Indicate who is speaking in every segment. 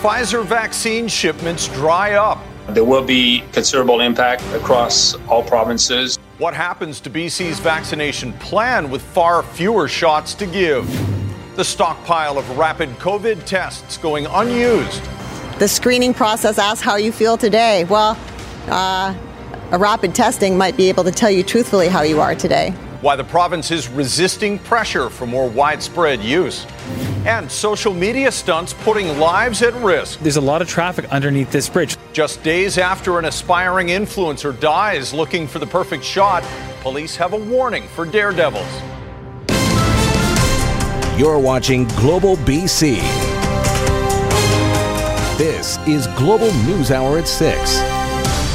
Speaker 1: Pfizer vaccine shipments dry up.
Speaker 2: There will be considerable impact across all provinces.
Speaker 1: What happens to BC's vaccination plan with far fewer shots to give? The stockpile of rapid COVID tests going unused.
Speaker 3: The screening process asks how you feel today. Well, uh, a rapid testing might be able to tell you truthfully how you are today.
Speaker 1: Why the province is resisting pressure for more widespread use. And social media stunts putting lives at risk.
Speaker 4: There's a lot of traffic underneath this bridge.
Speaker 1: Just days after an aspiring influencer dies looking for the perfect shot, police have a warning for daredevils.
Speaker 5: You're watching Global BC. This is Global News Hour at 6.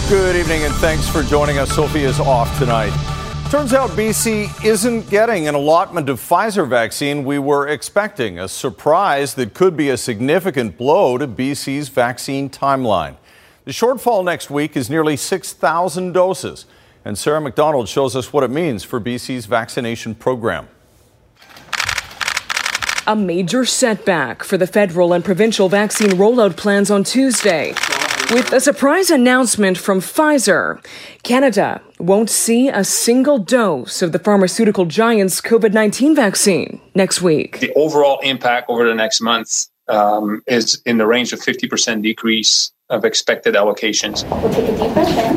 Speaker 1: Good evening and thanks for joining us. Sophie is off tonight. Turns out BC isn't getting an allotment of Pfizer vaccine we were expecting, a surprise that could be a significant blow to BC's vaccine timeline. The shortfall next week is nearly 6,000 doses, and Sarah McDonald shows us what it means for BC's vaccination program.
Speaker 6: A major setback for the federal and provincial vaccine rollout plans on Tuesday. With a surprise announcement from Pfizer, Canada won't see a single dose of the pharmaceutical giant's COVID 19 vaccine next week.
Speaker 2: The overall impact over the next month um, is in the range of 50% decrease of expected allocations.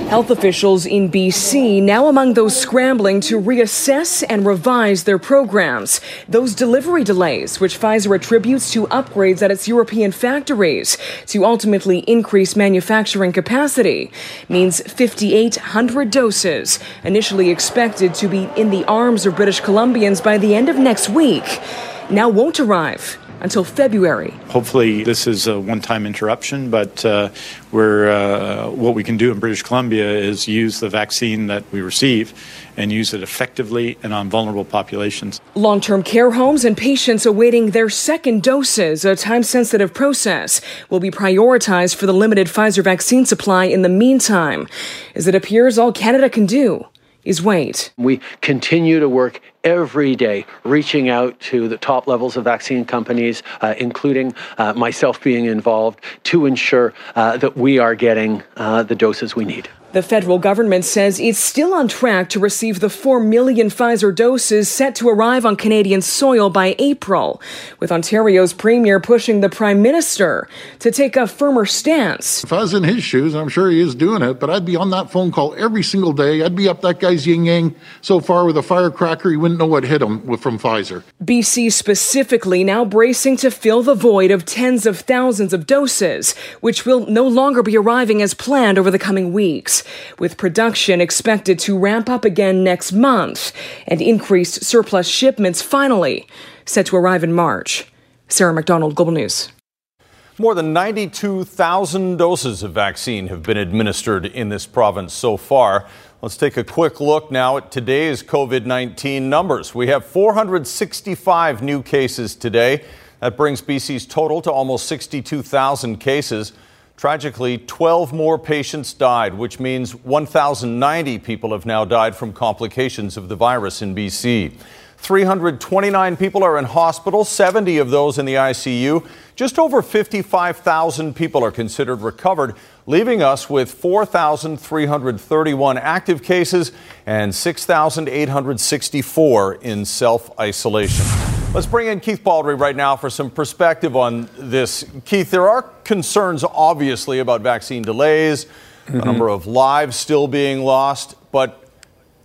Speaker 6: Health officials in BC now among those scrambling to reassess and revise their programs. Those delivery delays, which Pfizer attributes to upgrades at its European factories to ultimately increase manufacturing capacity, means 5,800 doses, initially expected to be in the arms of British Columbians by the end of next week, now won't arrive until February.
Speaker 7: Hopefully, this is a one-time interruption, but uh, we're, uh, what we can do in British Columbia is use the vaccine that we receive and use it effectively and on vulnerable populations.
Speaker 6: Long term care homes and patients awaiting their second doses, a time sensitive process, will be prioritized for the limited Pfizer vaccine supply in the meantime, as it appears all Canada can do is wait.
Speaker 8: We continue to work every day reaching out to the top levels of vaccine companies, uh, including uh, myself being involved, to ensure uh, that we are getting uh, the doses we need.
Speaker 6: The federal government says it's still on track to receive the 4 million Pfizer doses set to arrive on Canadian soil by April, with Ontario's premier pushing the prime minister to take a firmer stance.
Speaker 9: If I was in his shoes, I'm sure he is doing it, but I'd be on that phone call every single day. I'd be up that guy's yin yang so far with a firecracker he wouldn't know what hit him from Pfizer.
Speaker 6: BC specifically now bracing to fill the void of tens of thousands of doses, which will no longer be arriving as planned over the coming weeks with production expected to ramp up again next month and increased surplus shipments finally set to arrive in March. Sarah McDonald, Global News.
Speaker 1: More than 92,000 doses of vaccine have been administered in this province so far. Let's take a quick look now at today's COVID 19 numbers. We have 465 new cases today. That brings BC's total to almost 62,000 cases. Tragically, 12 more patients died, which means 1,090 people have now died from complications of the virus in BC. 329 people are in hospital, 70 of those in the ICU. Just over 55,000 people are considered recovered, leaving us with 4,331 active cases and 6,864 in self isolation. Let's bring in Keith Baldrey right now for some perspective on this. Keith, there are concerns, obviously, about vaccine delays, mm-hmm. a number of lives still being lost, but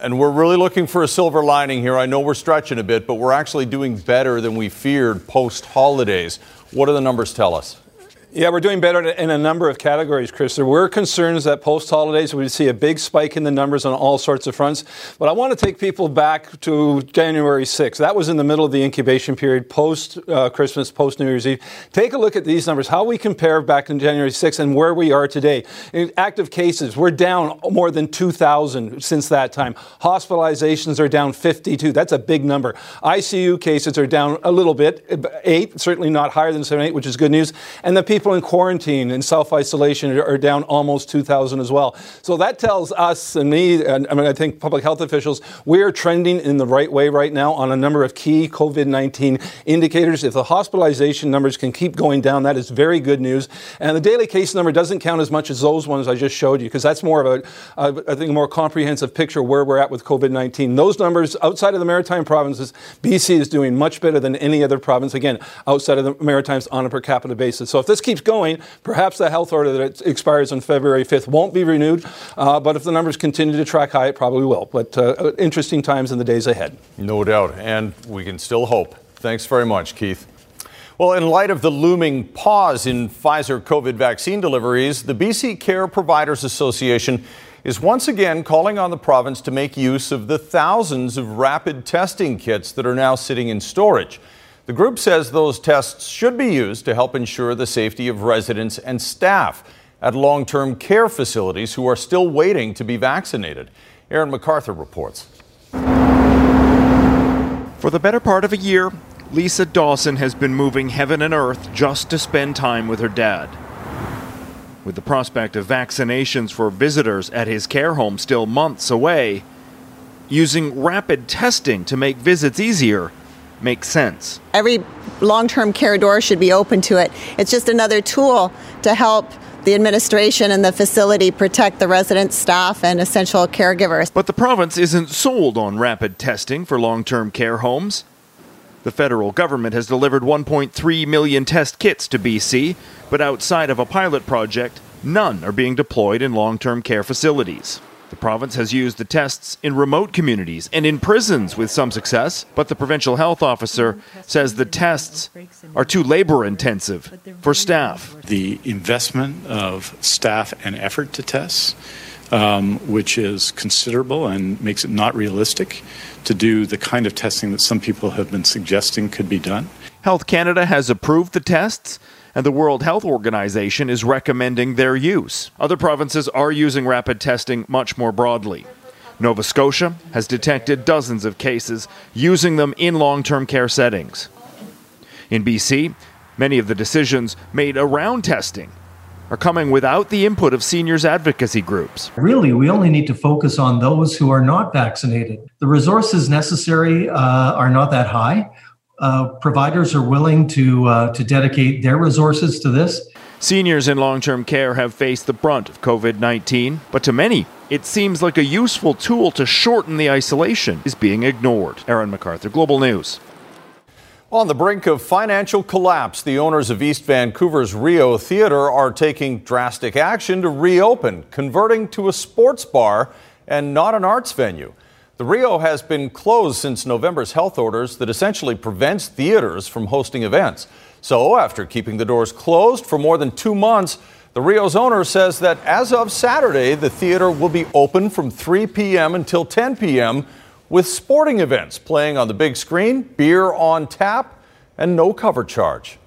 Speaker 1: and we're really looking for a silver lining here. I know we're stretching a bit, but we're actually doing better than we feared post holidays. What do the numbers tell us?
Speaker 10: Yeah, we're doing better in a number of categories, Chris. There were concerns that post holidays we'd see a big spike in the numbers on all sorts of fronts. But I want to take people back to January 6th. That was in the middle of the incubation period, post uh, Christmas, post New Year's Eve. Take a look at these numbers, how we compare back in January 6th and where we are today. In active cases, we're down more than 2,000 since that time. Hospitalizations are down 52. That's a big number. ICU cases are down a little bit, eight, certainly not higher than 7, 8, which is good news. And the people people in quarantine and self isolation are down almost 2,000 as well. So that tells us and me, and I mean, I think public health officials, we are trending in the right way right now on a number of key COVID 19 indicators. If the hospitalization numbers can keep going down, that is very good news. And the daily case number doesn't count as much as those ones I just showed you, because that's more of a, I think, a more comprehensive picture where we're at with COVID 19. Those numbers outside of the Maritime provinces, BC is doing much better than any other province, again, outside of the Maritimes on a per capita basis. So if this keeps going, perhaps the health order that expires on February 5th won't be renewed. Uh, but if the numbers continue to track high, it probably will. But uh, interesting times in the days ahead.
Speaker 1: No doubt. And we can still hope. Thanks very much, Keith. Well, in light of the looming pause in Pfizer COVID vaccine deliveries, the BC Care Providers Association is once again calling on the province to make use of the thousands of rapid testing kits that are now sitting in storage. The group says those tests should be used to help ensure the safety of residents and staff at long term care facilities who are still waiting to be vaccinated. Aaron MacArthur reports.
Speaker 11: For the better part of a year, Lisa Dawson has been moving heaven and earth just to spend time with her dad. With the prospect of vaccinations for visitors at his care home still months away, using rapid testing to make visits easier makes sense.
Speaker 3: Every long term care door should be open to it. It's just another tool to help the administration and the facility protect the residents, staff, and essential caregivers.
Speaker 11: But the province isn't sold on rapid testing for long term care homes. The federal government has delivered 1.3 million test kits to BC, but outside of a pilot project, none are being deployed in long term care facilities. The province has used the tests in remote communities and in prisons with some success, but the provincial health officer says the tests are too labor intensive for staff.
Speaker 7: The investment of staff and effort to tests, um, which is considerable and makes it not realistic to do the kind of testing that some people have been suggesting could be done.
Speaker 11: Health Canada has approved the tests and the World Health Organization is recommending their use. Other provinces are using rapid testing much more broadly. Nova Scotia has detected dozens of cases using them in long term care settings. In BC, many of the decisions made around testing are coming without the input of seniors advocacy groups.
Speaker 12: Really, we only need to focus on those who are not vaccinated. The resources necessary uh, are not that high uh, providers are willing to uh, to dedicate their resources to this.
Speaker 11: Seniors in long-term care have faced the brunt of COVID-19, but to many, it seems like a useful tool to shorten the isolation is being ignored. Aaron MacArthur, Global News.
Speaker 1: On the brink of financial collapse, the owners of East Vancouver's Rio Theatre are taking drastic action to reopen, converting to a sports bar and not an arts venue. The Rio has been closed since November's health orders that essentially prevents theaters from hosting events. So, after keeping the doors closed for more than two months, the Rio's owner says that as of Saturday, the theater will be open from 3 p.m. until 10 p.m. with sporting events playing on the big screen, beer on tap, and no cover charge.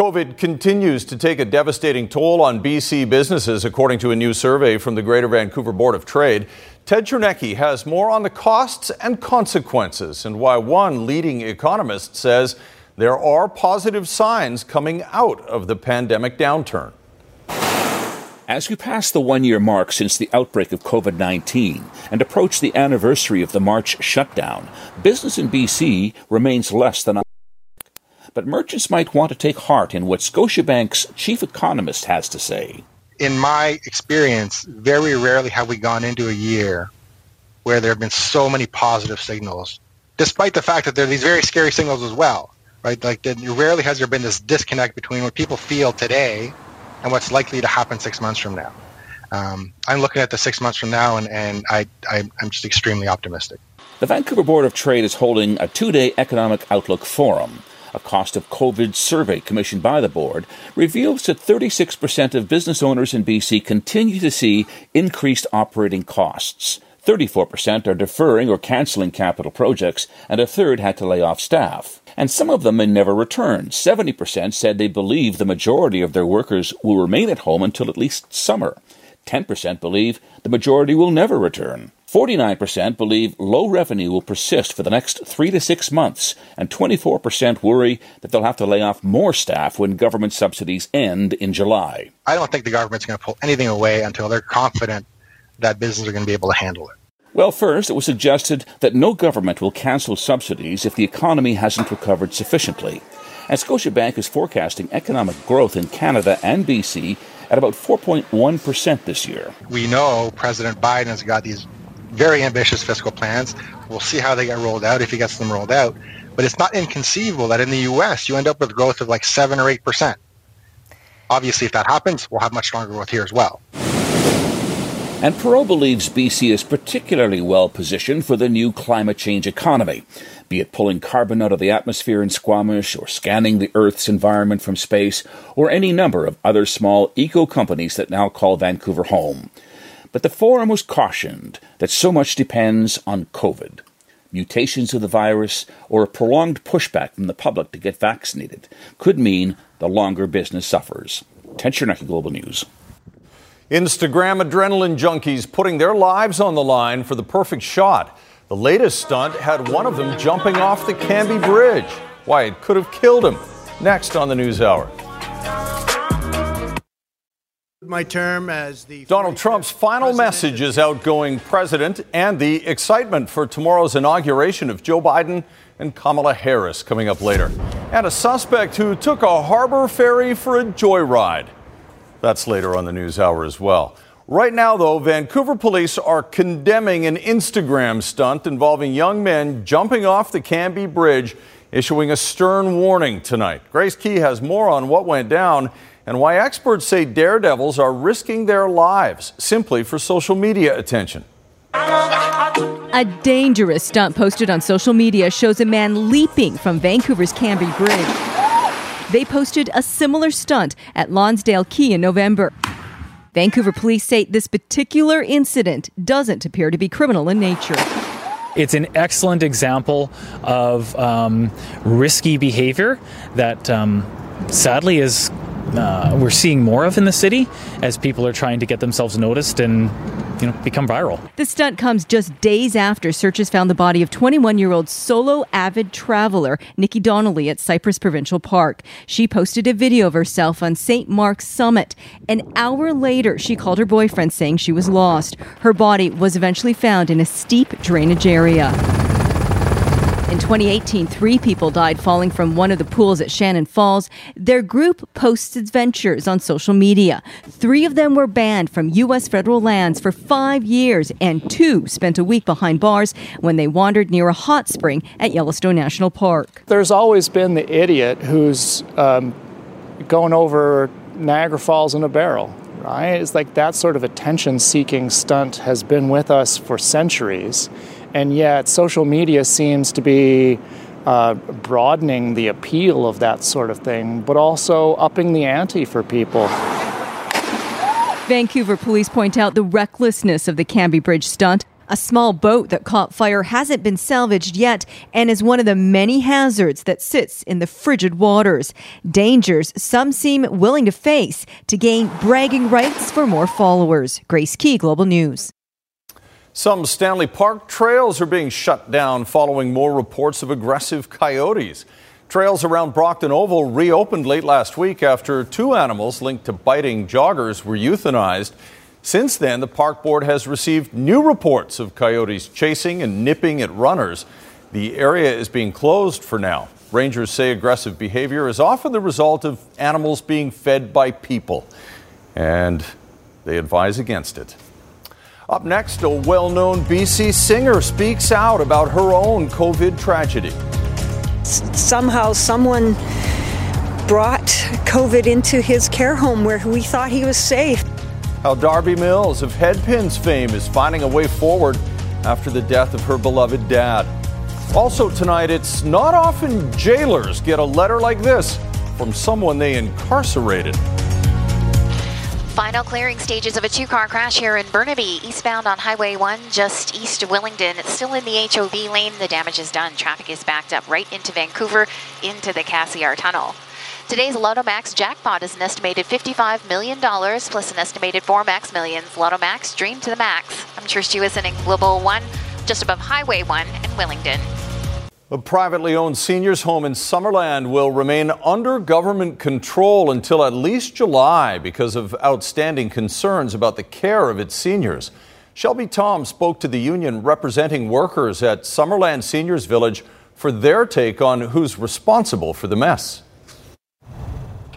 Speaker 1: COVID continues to take a devastating toll on BC businesses, according to a new survey from the Greater Vancouver Board of Trade. Ted Chernecki has more on the costs and consequences and why one leading economist says there are positive signs coming out of the pandemic downturn.
Speaker 13: As we pass the one year mark since the outbreak of COVID 19 and approach the anniversary of the March shutdown, business in BC remains less than. But merchants might want to take heart in what Scotiabank's chief economist has to say
Speaker 14: in my experience, very rarely have we gone into a year where there have been so many positive signals, despite the fact that there are these very scary signals as well, right? Like, rarely has there been this disconnect between what people feel today and what's likely to happen six months from now. Um, I'm looking at the six months from now, and, and I, I, I'm just extremely optimistic.
Speaker 13: The Vancouver Board of Trade is holding a two day economic outlook forum a cost of COVID survey commissioned by the board, reveals that 36% of business owners in BC continue to see increased operating costs. 34% are deferring or canceling capital projects, and a third had to lay off staff. And some of them may never return. 70% said they believe the majority of their workers will remain at home until at least summer. 10% believe the majority will never return. 49% believe low revenue will persist for the next three to six months, and 24% worry that they'll have to lay off more staff when government subsidies end in July.
Speaker 14: I don't think the government's going to pull anything away until they're confident that businesses are going to be able to handle it.
Speaker 13: Well, first, it was suggested that no government will cancel subsidies if the economy hasn't recovered sufficiently. And Scotiabank is forecasting economic growth in Canada and BC at about 4.1% this year.
Speaker 14: We know President Biden has got these very ambitious fiscal plans. We'll see how they get rolled out if he gets them rolled out. But it's not inconceivable that in the U.S. you end up with growth of like 7 or 8%. Obviously, if that happens, we'll have much stronger growth here as well.
Speaker 13: And Perrault believes BC is particularly well positioned for the new climate change economy, be it pulling carbon out of the atmosphere in Squamish, or scanning the Earth's environment from space, or any number of other small eco companies that now call Vancouver home. But the forum was cautioned that so much depends on COVID. Mutations of the virus or a prolonged pushback from the public to get vaccinated could mean the longer business suffers. Chernecki, Global News.
Speaker 1: Instagram adrenaline junkies putting their lives on the line for the perfect shot. The latest stunt had one of them jumping off the Cambie Bridge. Why, it could have killed him. Next on the News Hour.
Speaker 15: My term as the
Speaker 1: Donald Trump's final message as outgoing president and the excitement for tomorrow's inauguration of Joe Biden and Kamala Harris coming up later. And a suspect who took a harbor ferry for a joyride. That's later on the news hour as well. Right now, though, Vancouver police are condemning an Instagram stunt involving young men jumping off the Cambie Bridge, issuing a stern warning tonight. Grace Key has more on what went down and why experts say daredevils are risking their lives simply for social media attention.
Speaker 16: A dangerous stunt posted on social media shows a man leaping from Vancouver's Cambie Bridge. They posted a similar stunt at Lonsdale Quay in November. Vancouver police say this particular incident doesn't appear to be criminal in nature.
Speaker 4: It's an excellent example of um, risky behavior that um, sadly is uh, we're seeing more of in the city as people are trying to get themselves noticed and you know become viral.
Speaker 16: The stunt comes just days after searchers found the body of 21-year-old solo avid traveler Nikki Donnelly at Cypress Provincial Park. She posted a video of herself on St. Mark's Summit. An hour later, she called her boyfriend saying she was lost. Her body was eventually found in a steep drainage area. In 2018, three people died falling from one of the pools at Shannon Falls. Their group posted adventures on social media. Three of them were banned from U.S. federal lands for five years, and two spent a week behind bars when they wandered near a hot spring at Yellowstone National Park.
Speaker 17: There's always been the idiot who's um, going over Niagara Falls in a barrel. Right? It's like that sort of attention seeking stunt has been with us for centuries and yet social media seems to be uh, broadening the appeal of that sort of thing, but also upping the ante for people.
Speaker 16: Vancouver police point out the recklessness of the Cambie Bridge stunt. A small boat that caught fire hasn't been salvaged yet and is one of the many hazards that sits in the frigid waters. Dangers some seem willing to face to gain bragging rights for more followers. Grace Key, Global News.
Speaker 1: Some Stanley Park trails are being shut down following more reports of aggressive coyotes. Trails around Brockton Oval reopened late last week after two animals linked to biting joggers were euthanized. Since then, the park board has received new reports of coyotes chasing and nipping at runners. The area is being closed for now. Rangers say aggressive behavior is often the result of animals being fed by people, and they advise against it. Up next, a well known BC singer speaks out about her own COVID tragedy.
Speaker 18: Somehow, someone brought COVID into his care home where we thought he was safe.
Speaker 1: How Darby Mills of Headpins fame is finding a way forward after the death of her beloved dad. Also, tonight, it's not often jailers get a letter like this from someone they incarcerated.
Speaker 19: Final clearing stages of a two car crash here in Burnaby, eastbound on Highway 1, just east of Willingdon. It's still in the HOV lane. The damage is done. Traffic is backed up right into Vancouver, into the Cassiar Tunnel. Today's Lotto Max jackpot is an estimated $55 million plus an estimated 4 max millions. Lotto Max, dream to the max. I'm Trish Jewison in Global 1, just above Highway 1 in Willingdon.
Speaker 1: A privately owned seniors home in Summerland will remain under government control until at least July because of outstanding concerns about the care of its seniors. Shelby Tom spoke to the union representing workers at Summerland Seniors Village for their take on who's responsible for the mess.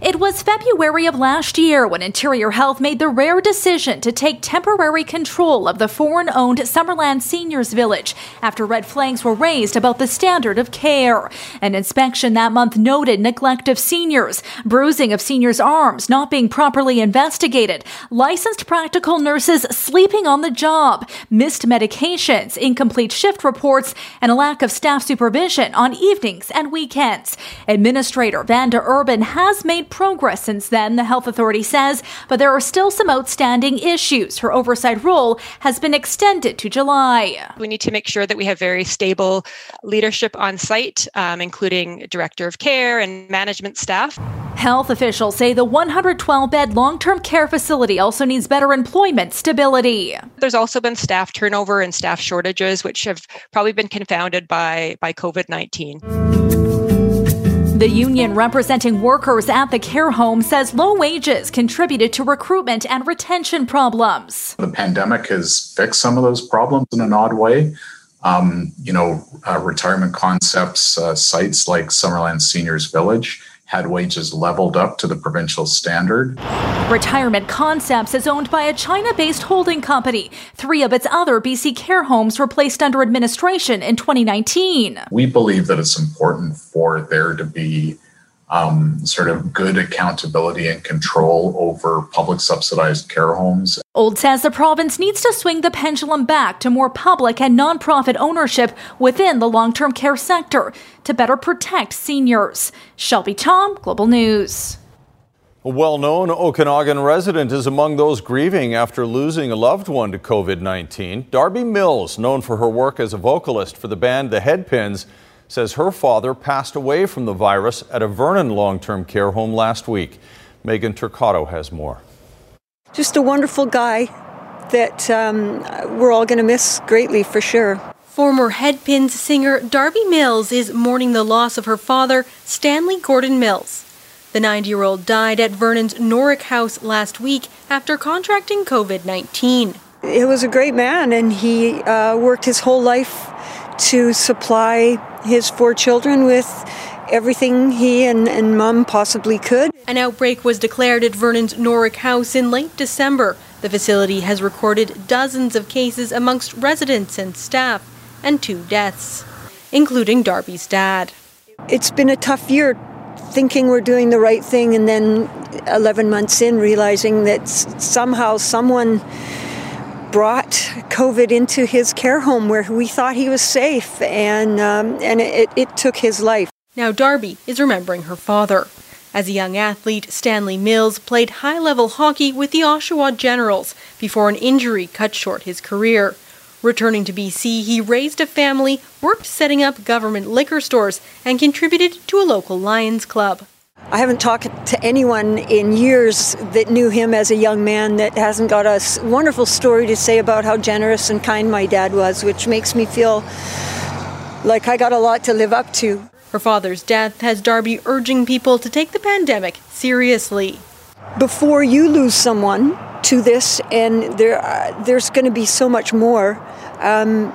Speaker 20: It was February of last year when Interior Health made the rare decision to take temporary control of the foreign owned Summerland Seniors Village after red flags were raised about the standard of care. An inspection that month noted neglect of seniors, bruising of seniors' arms not being properly investigated, licensed practical nurses sleeping on the job, missed medications, incomplete shift reports, and a lack of staff supervision on evenings and weekends. Administrator Vanda Urban has made progress since then, the health authority says, but there are still some outstanding issues. Her oversight role has been extended to July.
Speaker 21: We need to make sure that we have very stable leadership on site, um, including director of care and management staff.
Speaker 20: Health officials say the 112 bed long term care facility also needs better employment stability.
Speaker 21: There's also been staff turnover and staff shortages, which have probably been confounded by, by COVID 19.
Speaker 20: The union representing workers at the care home says low wages contributed to recruitment and retention problems.
Speaker 22: The pandemic has fixed some of those problems in an odd way. Um, you know, uh, retirement concepts, uh, sites like Summerland Seniors Village had wages leveled up to the provincial standard.
Speaker 20: Retirement Concepts is owned by a China based holding company. Three of its other BC care homes were placed under administration in 2019.
Speaker 22: We believe that it's important for there to be um, sort of good accountability and control over public subsidized care homes.
Speaker 20: Old says the province needs to swing the pendulum back to more public and nonprofit ownership within the long term care sector to better protect seniors. Shelby Tom, Global News.
Speaker 1: A well known Okanagan resident is among those grieving after losing a loved one to COVID 19. Darby Mills, known for her work as a vocalist for the band The Headpins, says her father passed away from the virus at a Vernon long term care home last week. Megan Turcato has more.
Speaker 18: Just a wonderful guy that um, we're all going to miss greatly for sure.
Speaker 23: Former Headpins singer Darby Mills is mourning the loss of her father, Stanley Gordon Mills. The 90 year old died at Vernon's Noric House last week after contracting COVID 19.
Speaker 18: He was a great man, and he uh, worked his whole life to supply his four children with everything he and, and mom possibly could.
Speaker 23: An outbreak was declared at Vernon's Noric House in late December. The facility has recorded dozens of cases amongst residents and staff, and two deaths, including Darby's dad.
Speaker 18: It's been a tough year thinking we're doing the right thing, and then 11 months in, realizing that somehow someone brought COVID into his care home where we thought he was safe, and um, and it, it took his life.
Speaker 23: Now Darby is remembering her father. As a young athlete, Stanley Mills played high level hockey with the Oshawa Generals before an injury cut short his career. Returning to BC, he raised a family, worked setting up government liquor stores, and contributed to a local Lions club.
Speaker 18: I haven't talked to anyone in years that knew him as a young man that hasn't got a wonderful story to say about how generous and kind my dad was, which makes me feel like I got a lot to live up to.
Speaker 23: Her father's death has Darby urging people to take the pandemic seriously.
Speaker 18: Before you lose someone to this, and there, uh, there's going to be so much more, um,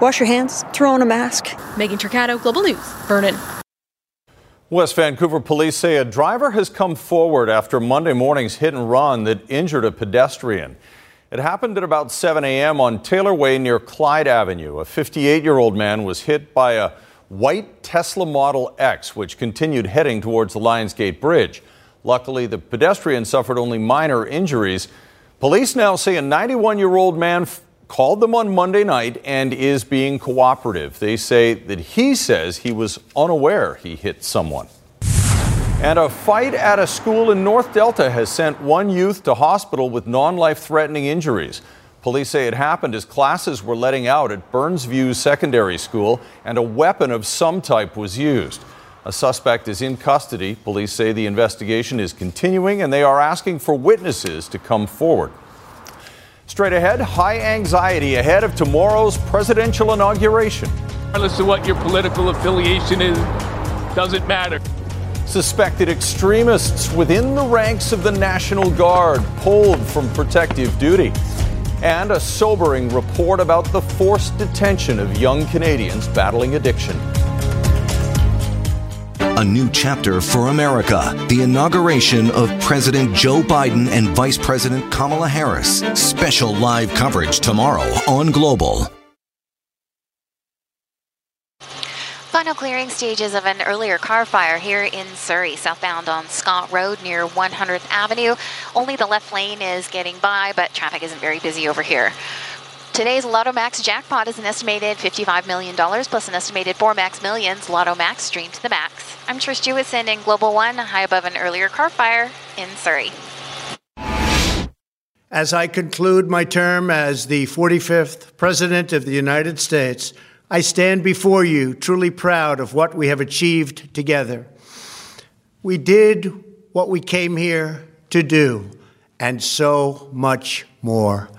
Speaker 18: wash your hands, throw on a mask.
Speaker 23: Megan Turcato, Global News, Vernon.
Speaker 1: West Vancouver police say a driver has come forward after Monday morning's hit and run that injured a pedestrian. It happened at about 7 a.m. on Taylor Way near Clyde Avenue. A 58 year old man was hit by a white Tesla Model X, which continued heading towards the Lionsgate Bridge. Luckily, the pedestrian suffered only minor injuries. Police now say a 91 year old man called them on Monday night and is being cooperative. They say that he says he was unaware he hit someone. And a fight at a school in North Delta has sent one youth to hospital with non life threatening injuries. Police say it happened as classes were letting out at Burnsview Secondary School and a weapon of some type was used. A suspect is in custody. Police say the investigation is continuing and they are asking for witnesses to come forward. Straight ahead, high anxiety ahead of tomorrow's presidential inauguration.
Speaker 24: Regardless of what your political affiliation is, doesn't matter.
Speaker 1: Suspected extremists within the ranks of the National Guard pulled from protective duty. And a sobering report about the forced detention of young Canadians battling addiction.
Speaker 25: A new chapter for America. The inauguration of President Joe Biden and Vice President Kamala Harris. Special live coverage tomorrow on Global.
Speaker 19: Final clearing stages of an earlier car fire here in Surrey, southbound on Scott Road near 100th Avenue. Only the left lane is getting by, but traffic isn't very busy over here. Today's Lotto Max jackpot is an estimated $55 million plus an estimated 4 Max Millions. Lotto Max streamed to the max. I'm Trish Jewison in Global One, high above an earlier car fire in Surrey.
Speaker 15: As I conclude my term as the 45th President of the United States, I stand before you truly proud of what we have achieved together. We did what we came here to do, and so much more.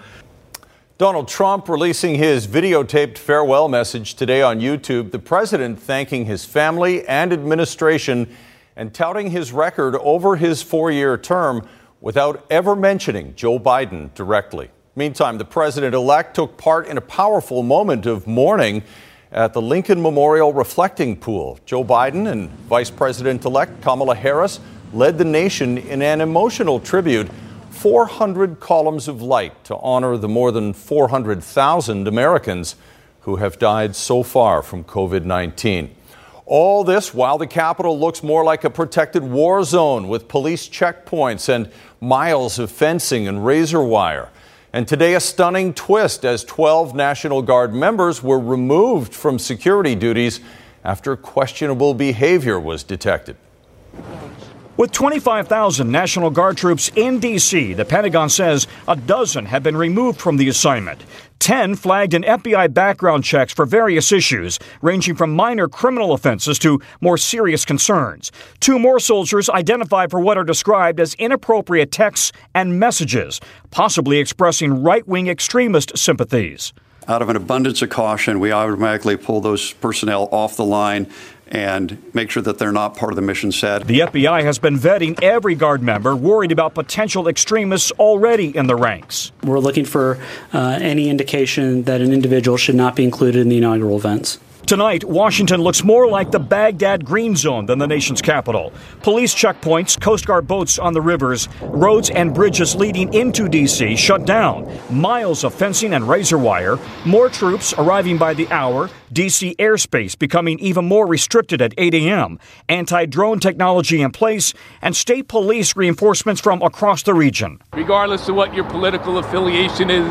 Speaker 1: Donald Trump releasing his videotaped farewell message today on YouTube. The president thanking his family and administration and touting his record over his four year term without ever mentioning Joe Biden directly. Meantime, the president elect took part in a powerful moment of mourning at the Lincoln Memorial Reflecting Pool. Joe Biden and Vice President elect Kamala Harris led the nation in an emotional tribute 400 columns of light to honor the more than 400,000 Americans who have died so far from COVID 19. All this while the Capitol looks more like a protected war zone with police checkpoints and miles of fencing and razor wire. And today, a stunning twist as 12 National Guard members were removed from security duties after questionable behavior was detected.
Speaker 26: With 25,000 National Guard troops in D.C., the Pentagon says a dozen have been removed from the assignment. 10 flagged in FBI background checks for various issues, ranging from minor criminal offenses to more serious concerns. Two more soldiers identified for what are described as inappropriate texts and messages, possibly expressing right wing extremist sympathies.
Speaker 27: Out of an abundance of caution, we automatically pull those personnel off the line and make sure that they're not part of the mission set.
Speaker 26: The FBI has been vetting every Guard member worried about potential extremists already in the ranks.
Speaker 28: We're looking for uh, any indication that an individual should not be included in the inaugural events.
Speaker 26: Tonight, Washington looks more like the Baghdad Green Zone than the nation's capital. Police checkpoints, Coast Guard boats on the rivers, roads and bridges leading into D.C. shut down, miles of fencing and razor wire, more troops arriving by the hour, D.C. airspace becoming even more restricted at 8 a.m., anti drone technology in place, and state police reinforcements from across the region.
Speaker 24: Regardless of what your political affiliation is,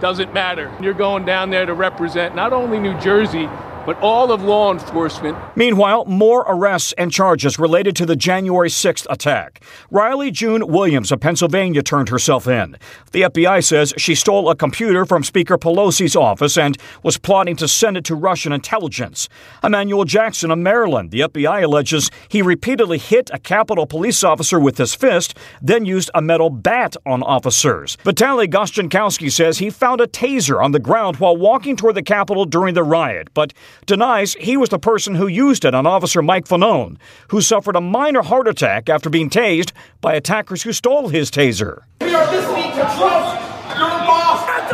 Speaker 24: doesn't matter. You're going down there to represent not only New Jersey, but all of law enforcement.
Speaker 26: Meanwhile, more arrests and charges related to the January 6th attack. Riley June Williams of Pennsylvania turned herself in. The FBI says she stole a computer from Speaker Pelosi's office and was plotting to send it to Russian intelligence. Emmanuel Jackson of Maryland, the FBI alleges he repeatedly hit a Capitol police officer with his fist, then used a metal bat on officers. Vitaly GossJankowski says he found a taser on the ground while walking toward the Capitol during the riot, but denies he was the person who used it on Officer Mike Fanone, who suffered a minor heart attack after being tased by attackers who stole his taser.
Speaker 29: We are listening to Trump.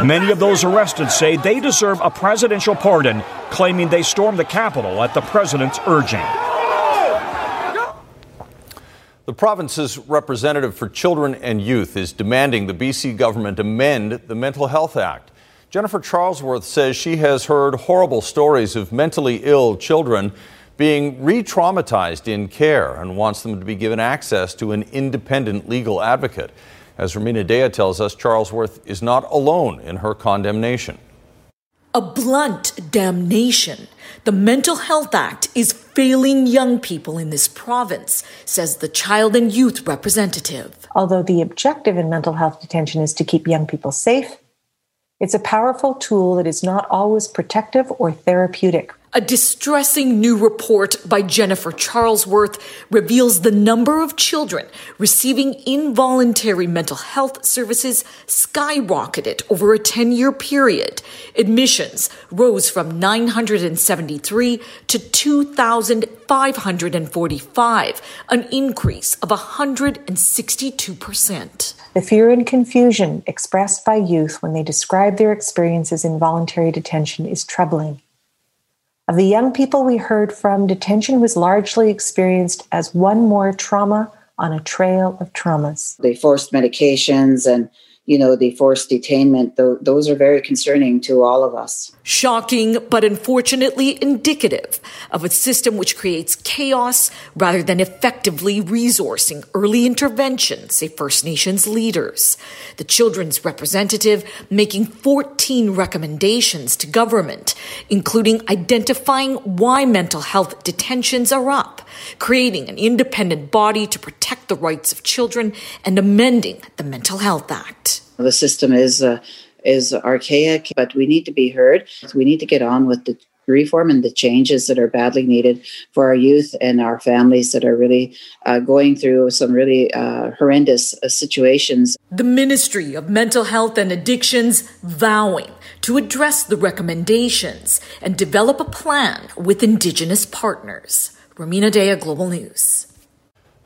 Speaker 26: Many of those arrested say they deserve a presidential pardon, claiming they stormed the Capitol at the president's urging.
Speaker 1: The province's representative for children and youth is demanding the BC government amend the Mental Health Act. Jennifer Charlesworth says she has heard horrible stories of mentally ill children being re traumatized in care and wants them to be given access to an independent legal advocate. As Rumina Daya tells us, Charlesworth is not alone in her condemnation.
Speaker 30: A blunt damnation. The Mental Health Act is failing young people in this province, says the child and youth representative.
Speaker 31: Although the objective in mental health detention is to keep young people safe, it's a powerful tool that is not always protective or therapeutic.
Speaker 30: A distressing new report by Jennifer Charlesworth reveals the number of children receiving involuntary mental health services skyrocketed over a 10 year period. Admissions rose from 973 to 2,545, an increase of 162%.
Speaker 31: The fear and confusion expressed by youth when they describe their experiences in voluntary detention is troubling. Of the young people we heard from, detention was largely experienced as one more trauma on a trail of traumas.
Speaker 32: They forced medications and you know, the forced detainment, those are very concerning to all of us.
Speaker 30: Shocking, but unfortunately indicative of a system which creates chaos rather than effectively resourcing early intervention, say First Nations leaders. The children's representative making 14 recommendations to government, including identifying why mental health detentions are up, creating an independent body to protect the rights of children, and amending the Mental Health Act.
Speaker 32: The system is uh, is archaic, but we need to be heard. We need to get on with the reform and the changes that are badly needed for our youth and our families that are really uh, going through some really uh, horrendous uh, situations.
Speaker 30: The Ministry of Mental Health and Addictions vowing to address the recommendations and develop a plan with Indigenous partners. Rumina Daya, Global News.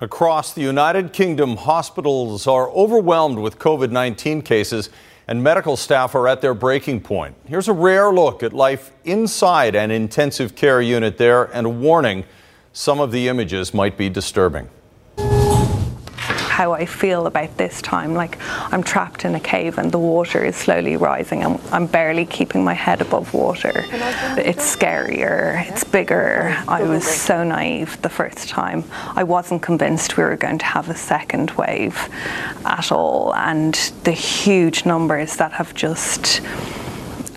Speaker 1: Across the United Kingdom, hospitals are overwhelmed with COVID 19 cases, and medical staff are at their breaking point. Here's a rare look at life inside an intensive care unit there, and a warning some of the images might be disturbing
Speaker 33: how I feel about this time. Like I'm trapped in a cave and the water is slowly rising. I'm, I'm barely keeping my head above water. It's scarier, it's bigger. I was so naive the first time. I wasn't convinced we were going to have a second wave at all. And the huge numbers that have just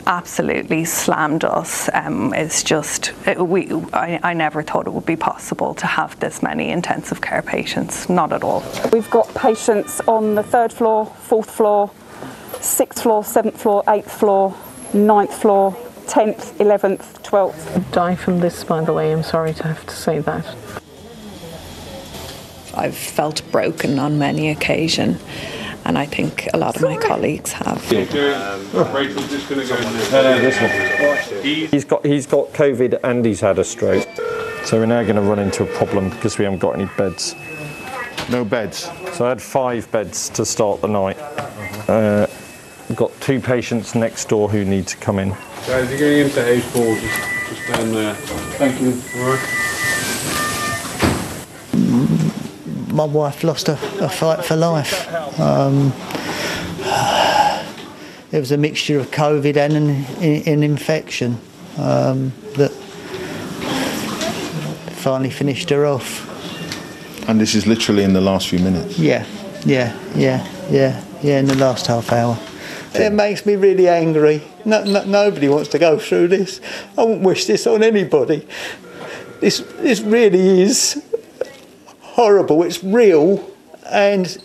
Speaker 33: absolutely slammed us. Um, it's just it, we. I, I, never thought it would be possible to have this many intensive care patients. Not at all.
Speaker 34: We've got patients on the third floor, fourth floor, sixth floor, seventh floor, eighth floor, ninth floor, tenth, eleventh, twelfth.
Speaker 35: Die from this, by the way. I'm sorry to have to say that.
Speaker 36: I've felt broken on many occasions and I think a lot of my colleagues have.
Speaker 37: He's got he's got COVID and he's had a stroke, so we're now going to run into a problem because we haven't got any beds.
Speaker 38: No beds.
Speaker 37: So I had five beds to start the night. Uh, got two patients next door who need to come in.
Speaker 38: Guys, you're going into house four, just, just down there. Thank you. All right.
Speaker 39: My wife lost a, a fight for life. Um, it was a mixture of COVID and an, an infection um, that finally finished her off.
Speaker 38: And this is literally in the last few minutes?
Speaker 39: Yeah, yeah, yeah, yeah, yeah, in the last half hour. It makes me really angry. No, no, nobody wants to go through this. I wouldn't wish this on anybody. This, this really is horrible, it's real, and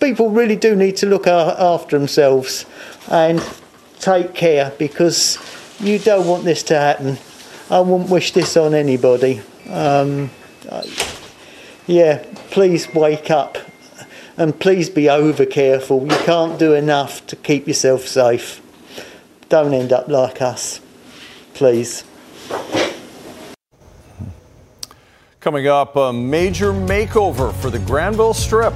Speaker 39: people really do need to look after themselves and take care because you don't want this to happen. I wouldn't wish this on anybody. Um, yeah, please wake up and please be over careful. You can't do enough to keep yourself safe. Don't end up like us, please.
Speaker 1: Coming up, a major makeover for the Granville Strip.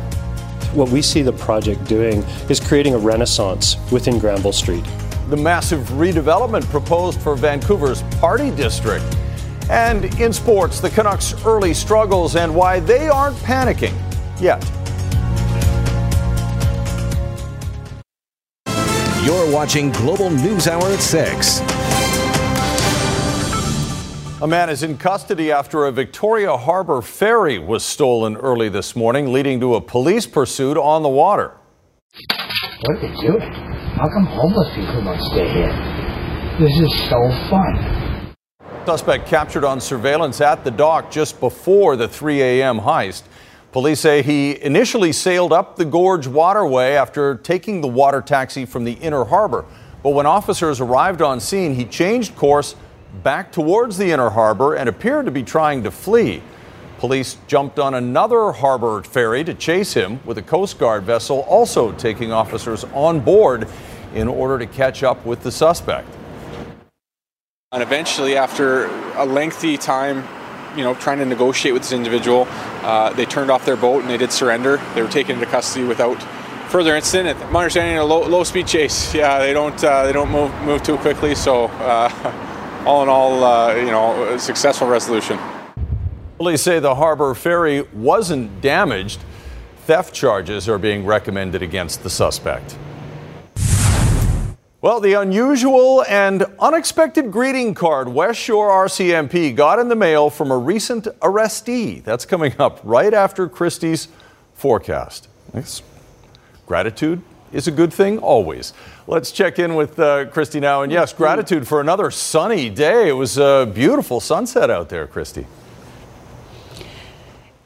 Speaker 40: What we see the project doing is creating a renaissance within Granville Street.
Speaker 1: The massive redevelopment proposed for Vancouver's Party District. And in sports, the Canucks' early struggles and why they aren't panicking yet.
Speaker 25: You're watching Global News Hour at 6.
Speaker 1: A man is in custody after a Victoria Harbor ferry was stolen early this morning, leading to a police pursuit on the water.
Speaker 41: What are they doing? How come homeless people don't stay here? This is so fun.
Speaker 1: Suspect captured on surveillance at the dock just before the 3 a.m. heist. Police say he initially sailed up the Gorge waterway after taking the water taxi from the inner harbor. But when officers arrived on scene, he changed course back towards the inner harbor and appeared to be trying to flee. Police jumped on another harbor ferry to chase him, with a Coast Guard vessel also taking officers on board in order to catch up with the suspect.
Speaker 42: And eventually, after a lengthy time, you know, trying to negotiate with this individual, uh, they turned off their boat and they did surrender. They were taken into custody without further incident. My understanding, a low, low speed chase. Yeah, they don't uh, they don't move move too quickly. So, uh, all in all, uh, you know, successful resolution.
Speaker 1: Police say the harbor ferry wasn't damaged. Theft charges are being recommended against the suspect. Well, the unusual and unexpected greeting card West Shore RCMP got in the mail from a recent arrestee. That's coming up right after Christie's forecast. Thanks. Gratitude is a good thing always. Let's check in with uh, Kristi now. And yes, gratitude for another sunny day. It was a beautiful sunset out there, Kristi.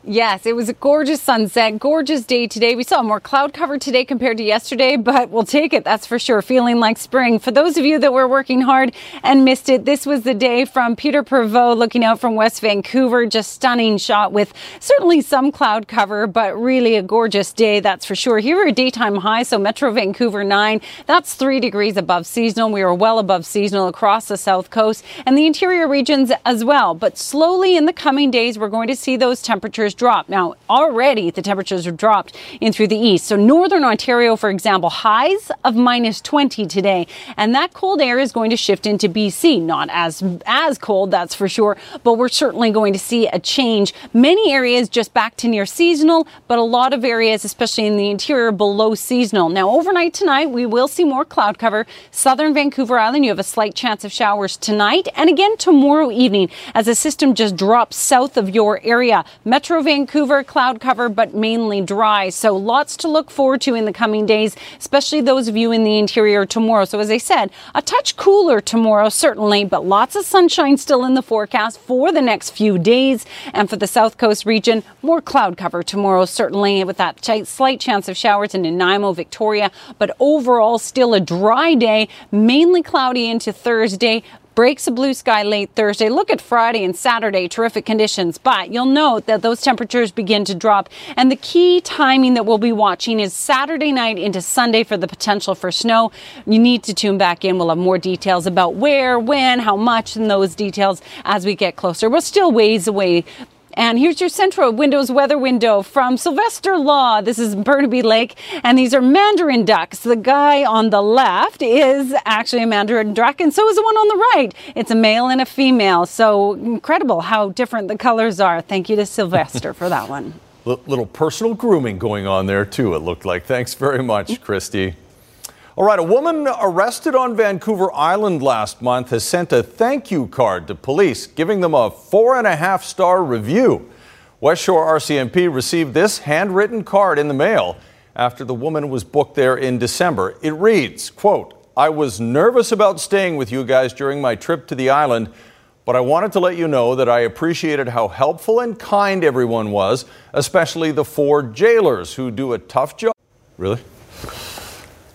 Speaker 43: Yes, it was a gorgeous sunset, gorgeous day today. We saw more cloud cover today compared to yesterday, but we'll take it, that's for sure. Feeling like spring. For those of you that were working hard and missed it, this was the day from Peter Prevost looking out from West Vancouver. Just stunning shot with certainly some cloud cover, but really a gorgeous day, that's for sure. Here are daytime highs, so Metro Vancouver 9, that's 3 degrees above seasonal. We are well above seasonal across the south coast and the interior regions as well. But slowly in the coming days, we're going to see those temperatures drop. Now, already the temperatures have dropped in through the east. So, northern Ontario, for example, highs of minus 20 today. And that cold air is going to shift into BC. Not as, as cold, that's for sure, but we're certainly going to see a change. Many areas just back to near seasonal, but a lot of areas, especially in the interior, below seasonal. Now, overnight tonight, we will see more cloud cover. Southern Vancouver Island, you have a slight chance of showers tonight and again tomorrow evening as the system just drops south of your area. Metro Vancouver, cloud cover, but mainly dry. So lots to look forward to in the coming days, especially those of you in the interior tomorrow. So as I said, a touch cooler tomorrow, certainly, but lots of sunshine still in the forecast for the next few days. And for the South Coast region, more cloud cover tomorrow, certainly with that slight chance of showers in Nanaimo, Victoria. But overall, still a dry day, mainly cloudy into Thursday, breaks a blue sky late Thursday. Look at Friday and Saturday, terrific conditions, but you'll note that those temperatures begin to drop. And the key timing that we'll be watching is Saturday night into Sunday for the potential for snow. You need to tune back in. We'll have more details about where, when, how much, and those details as we get closer. We're still ways away and here's your Centra Windows weather window from Sylvester Law. This is Burnaby Lake, and these are mandarin ducks. The guy on the left is actually a mandarin duck, and so is the one on the right. It's a male and a female. So incredible how different the colors are. Thank you to Sylvester for that one.
Speaker 1: L- little personal grooming going on there, too, it looked like. Thanks very much, Kristi. All right, a woman arrested on Vancouver Island last month has sent a thank you card to police, giving them a four and a half star review. West Shore RCMP received this handwritten card in the mail after the woman was booked there in December. It reads, quote, I was nervous about staying with you guys during my trip to the island, but I wanted to let you know that I appreciated how helpful and kind everyone was, especially the four jailers who do a tough job. Really?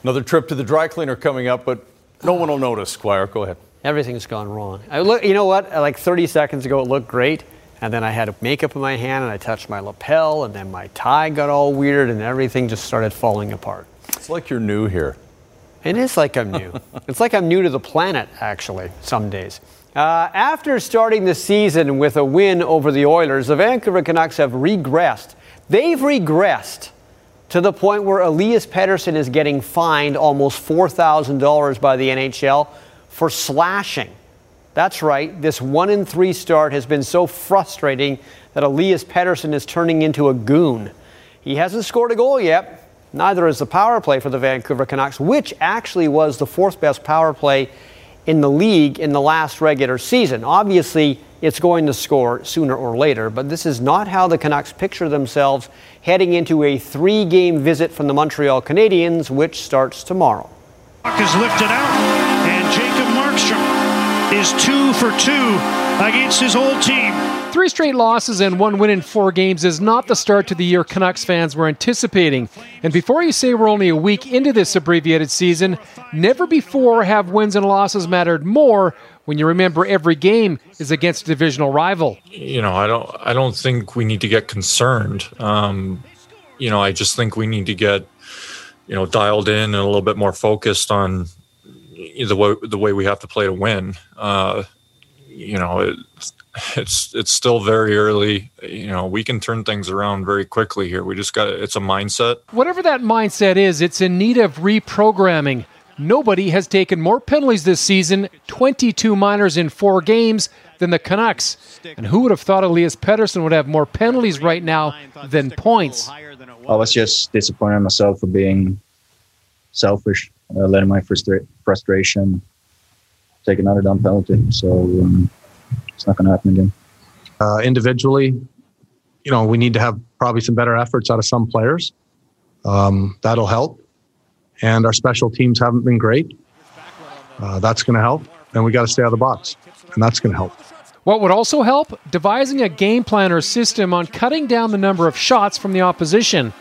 Speaker 1: Another trip to the dry cleaner coming up, but no one will notice. Squire, go ahead.
Speaker 44: Everything's gone wrong. I look, you know what? Like 30 seconds ago, it looked great, and then I had makeup in my hand, and I touched my lapel, and then my tie got all weird, and everything just started falling apart.
Speaker 1: It's like you're new here.
Speaker 44: It is like I'm new. it's like I'm new to the planet, actually, some days. Uh, after starting the season with a win over the Oilers, the Vancouver Canucks have regressed. They've regressed to the point where Elias Pettersson is getting fined almost $4,000 by the NHL for slashing. That's right, this one in three start has been so frustrating that Elias Pettersson is turning into a goon. He hasn't scored a goal yet, neither is the power play for the Vancouver Canucks, which actually was the fourth best power play in the league in the last regular season. Obviously, it's going to score sooner or later, but this is not how the Canucks picture themselves heading into a three game visit from the Montreal Canadiens, which starts tomorrow.
Speaker 45: Puck is lifted out, and Jacob Markstrom is two for two against his old team.
Speaker 46: Three straight losses and one win in four games is not the start to the year Canucks fans were anticipating. And before you say we're only a week into this abbreviated season, never before have wins and losses mattered more when you remember every game is against a divisional rival.
Speaker 47: You know, I don't I don't think we need to get concerned. Um, you know, I just think we need to get you know dialed in and a little bit more focused on the way the way we have to play to win. Uh, you know, it, it's it's still very early. You know, we can turn things around very quickly here. We just got it's a mindset.
Speaker 46: Whatever that mindset is, it's in need of reprogramming. Nobody has taken more penalties this season, 22 minors in four games, than the Canucks. And who would have thought Elias Pettersson would have more penalties right now than points?
Speaker 48: I was just disappointed in myself for being selfish, uh, letting my frustra- frustration take another dumb penalty. So um, it's not going to happen again.
Speaker 49: Uh, individually, you know, we need to have probably some better efforts out of some players. Um, that'll help. And our special teams haven't been great. Uh, that's going to help. And we got to stay out of the box, and that's going to help.
Speaker 46: What would also help? Devising a game plan or system on cutting down the number of shots from the opposition.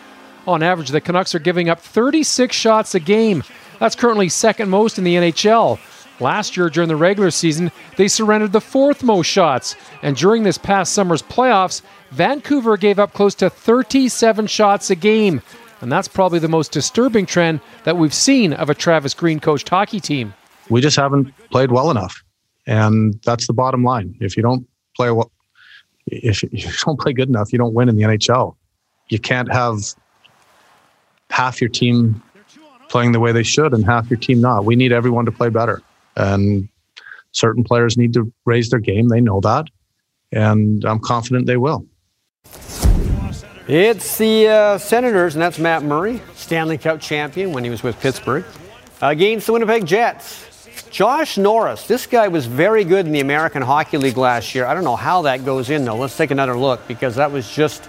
Speaker 46: On average, the Canucks are giving up 36 shots a game. That's currently second most in the NHL. Last year, during the regular season, they surrendered the fourth most shots. And during this past summer's playoffs, Vancouver gave up close to 37 shots a game. And that's probably the most disturbing trend that we've seen of a Travis Green coached hockey team.
Speaker 49: We just haven't played well enough. And that's the bottom line. If you don't play well, if you don't play good enough, you don't win in the NHL. You can't have half your team playing the way they should and half your team not. We need everyone to play better. And certain players need to raise their game. They know that. And I'm confident they will.
Speaker 44: It's the uh, Senators, and that's Matt Murray, Stanley Cup champion when he was with Pittsburgh, against the Winnipeg Jets. Josh Norris, this guy was very good in the American Hockey League last year. I don't know how that goes in, though. Let's take another look because that was just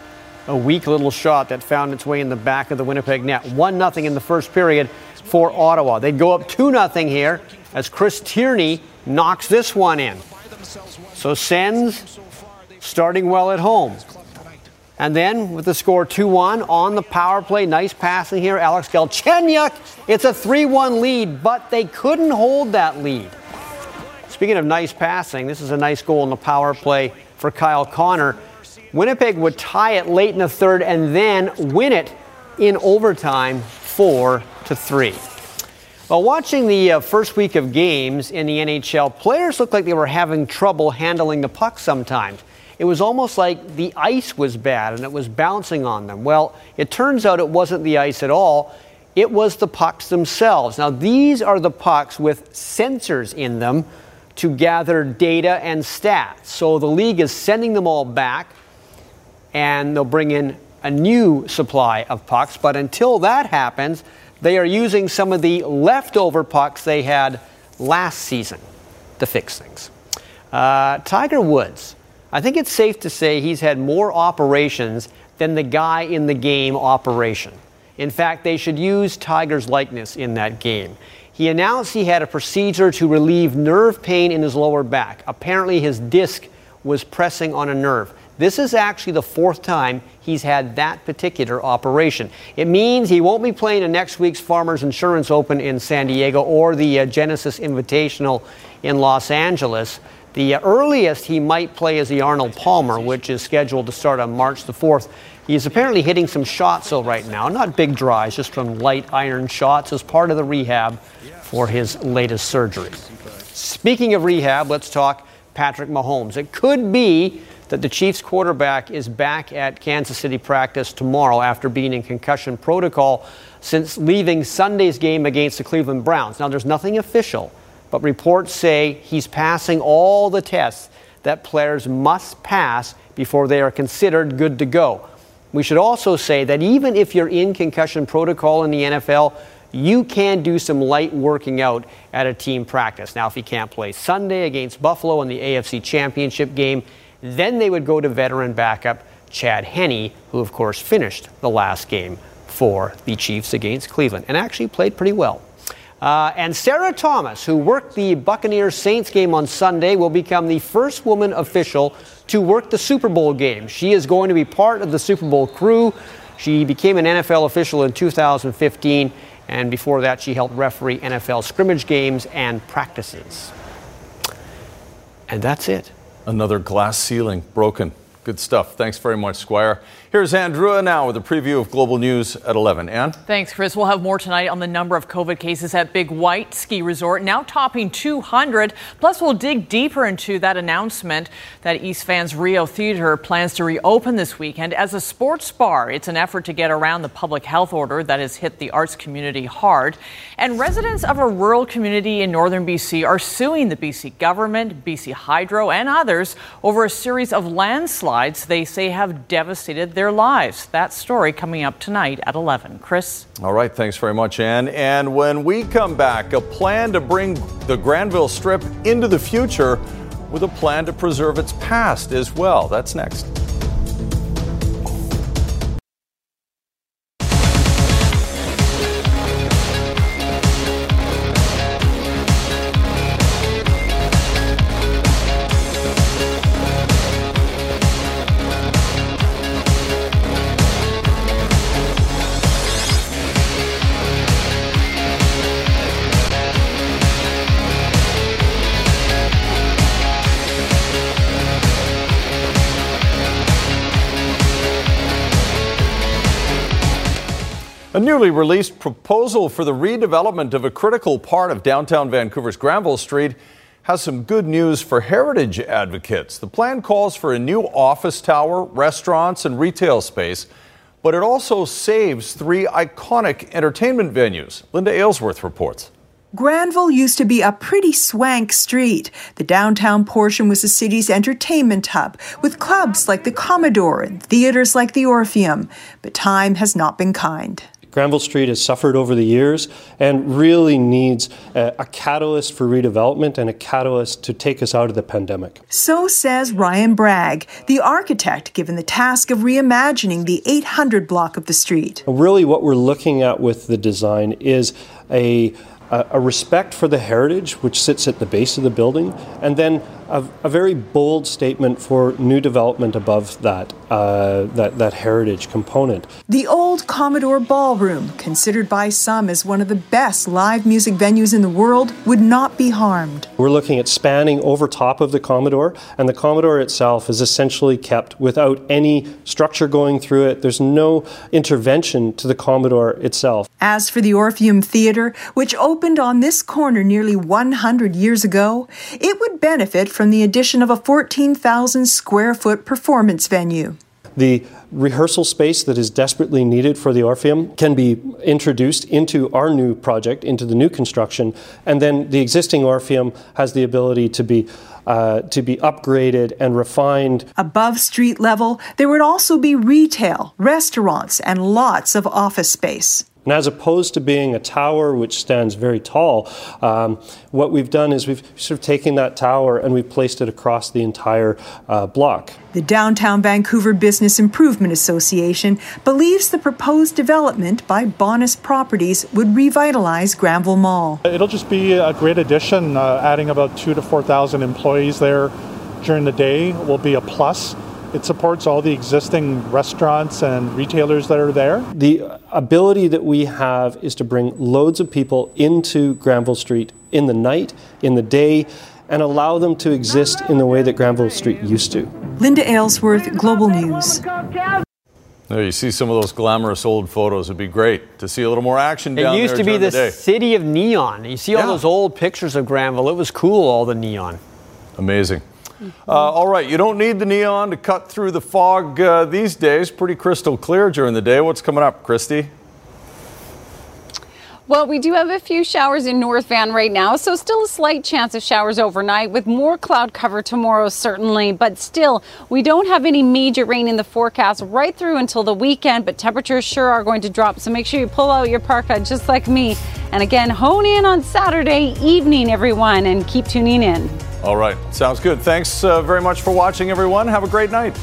Speaker 44: a weak little shot that found its way in the back of the Winnipeg net. 1 0 in the first period for Ottawa. They'd go up 2 0 here as Chris Tierney knocks this one in. So Sens starting well at home. And then with the score 2 1 on the power play, nice passing here. Alex Galchenyuk, it's a 3 1 lead, but they couldn't hold that lead. Speaking of nice passing, this is a nice goal in the power play for Kyle Connor. Winnipeg would tie it late in the third and then win it in overtime 4 to 3. While watching the uh, first week of games in the NHL, players looked like they were having trouble handling the puck sometimes. It was almost like the ice was bad and it was bouncing on them. Well, it turns out it wasn't the ice at all. It was the pucks themselves. Now, these are the pucks with sensors in them to gather data and stats. So the league is sending them all back and they'll bring in a new supply of pucks. But until that happens, they are using some of the leftover pucks they had last season to fix things. Uh, Tiger Woods, I think it's safe to say he's had more operations than the guy in the game operation. In fact, they should use Tiger's likeness in that game. He announced he had a procedure to relieve nerve pain in his lower back. Apparently, his disc was pressing on a nerve. This is actually the fourth time he's had that particular operation. It means he won't be playing in next week's Farmers Insurance Open in San Diego or the uh, Genesis Invitational in Los Angeles. The earliest he might play is the Arnold Palmer, which is scheduled to start on March the 4th. He's apparently hitting some shots though right now, not big drives, just from light iron shots as part of the rehab for his latest surgery. Speaking of rehab, let's talk Patrick Mahomes. It could be that the Chiefs quarterback is back at Kansas City practice tomorrow after being in concussion protocol since leaving Sunday's game against the Cleveland Browns. Now, there's nothing official, but reports say he's passing all the tests that players must pass before they are considered good to go. We should also say that even if you're in concussion protocol in the NFL, you can do some light working out at a team practice. Now, if he can't play Sunday against Buffalo in the AFC Championship game, then they would go to veteran backup Chad Henne, who, of course, finished the last game for the Chiefs against Cleveland and actually played pretty well. Uh, and Sarah Thomas, who worked the Buccaneers Saints game on Sunday, will become the first woman official to work the Super Bowl game. She is going to be part of the Super Bowl crew. She became an NFL official in 2015, and before that, she helped referee NFL scrimmage games and practices. And that's it.
Speaker 1: Another glass ceiling broken. Good stuff. Thanks very much, Squire. Here's Anne Drewa now with a preview of global news at 11. Ann?
Speaker 50: Thanks, Chris. We'll have more tonight on the number of COVID cases at Big White Ski Resort, now topping 200. Plus, we'll dig deeper into that announcement that East Van's Rio Theater plans to reopen this weekend as a sports bar. It's an effort to get around the public health order that has hit the arts community hard. And residents of a rural community in northern BC are suing the BC government, BC Hydro, and others over a series of landslides they say have devastated their lives. That story coming up tonight at 11. Chris?
Speaker 1: All right, thanks very much, Ann. And when we come back, a plan to bring the Granville Strip into the future with a plan to preserve its past as well. That's next. Newly released proposal for the redevelopment of a critical part of downtown Vancouver's Granville Street has some good news for heritage advocates. The plan calls for a new office tower, restaurants, and retail space, but it also saves three iconic entertainment venues. Linda Aylesworth reports.
Speaker 51: Granville used to be a pretty swank street. The downtown portion was the city's entertainment hub, with clubs like the Commodore and theaters like the Orpheum. But time has not been kind.
Speaker 40: Granville Street has suffered over the years and really needs a, a, catalyst for redevelopment and a catalyst to take us out of the pandemic.
Speaker 51: So says Ryan Bragg, the architect given the task of reimagining the 800 block of the street.
Speaker 40: Really, what we're looking at with the design is a a, respect for the heritage, which sits at the base of the building, and then a, a very bold statement for new development above that, uh, that, that heritage component.
Speaker 51: The old Commodore Ballroom, considered by some as one of the best live music venues in the world, would not be harmed.
Speaker 40: We're looking at spanning over top of the Commodore, and the Commodore itself is essentially kept without any structure going through it. There's no intervention to the Commodore itself.
Speaker 51: As for the Orpheum Theatre, which opened on this corner nearly 100 years ago, it would benefit from the addition of a 14,000 square foot performance venue.
Speaker 40: The rehearsal space that is desperately needed for the Orpheum can be introduced into our new project, into the new construction, and then the existing Orpheum has the ability to be uh, to be upgraded and refined.
Speaker 51: Above street level, there would also be retail, restaurants, and lots of office space.
Speaker 40: And as opposed to being a tower which stands very tall, um, what we've done is we've sort of taken that tower and we've placed it across the entire uh, block.
Speaker 51: The Downtown Vancouver Business Improvement Association believes the proposed development by Bonnis Properties would revitalize Granville Mall.
Speaker 52: It'll just be a great addition. Uh, adding about two to four thousand employees there during the day will be a plus. It supports all the existing restaurants and retailers that are there.
Speaker 40: The ability that we have is to bring loads of people into Granville Street in the night, in the day, and allow them to exist in the way that Granville Street used to.
Speaker 51: Linda Aylesworth, Global News.
Speaker 1: There you see some of those glamorous old photos. It'd be great to see a little more action down
Speaker 44: there. It used to be the,
Speaker 1: the
Speaker 44: city of neon. You see all yeah. those old pictures of Granville. It was cool, all the neon.
Speaker 1: Amazing. Uh, all right, you don't need the neon to cut through the fog uh, these days. Pretty crystal clear during the day. What's coming up, Kristi?
Speaker 43: Well, we do have a few showers in North Van right now, so still a slight chance of showers overnight with more cloud cover tomorrow, certainly. But still, we don't have any major rain in the forecast right through until the weekend, but temperatures sure are going to drop. So make sure you pull out your parka just like me. And again, hone in on Saturday evening, everyone, and keep tuning in.
Speaker 1: All right. Sounds good. Thanks uh, very much for watching, everyone. Have a great night.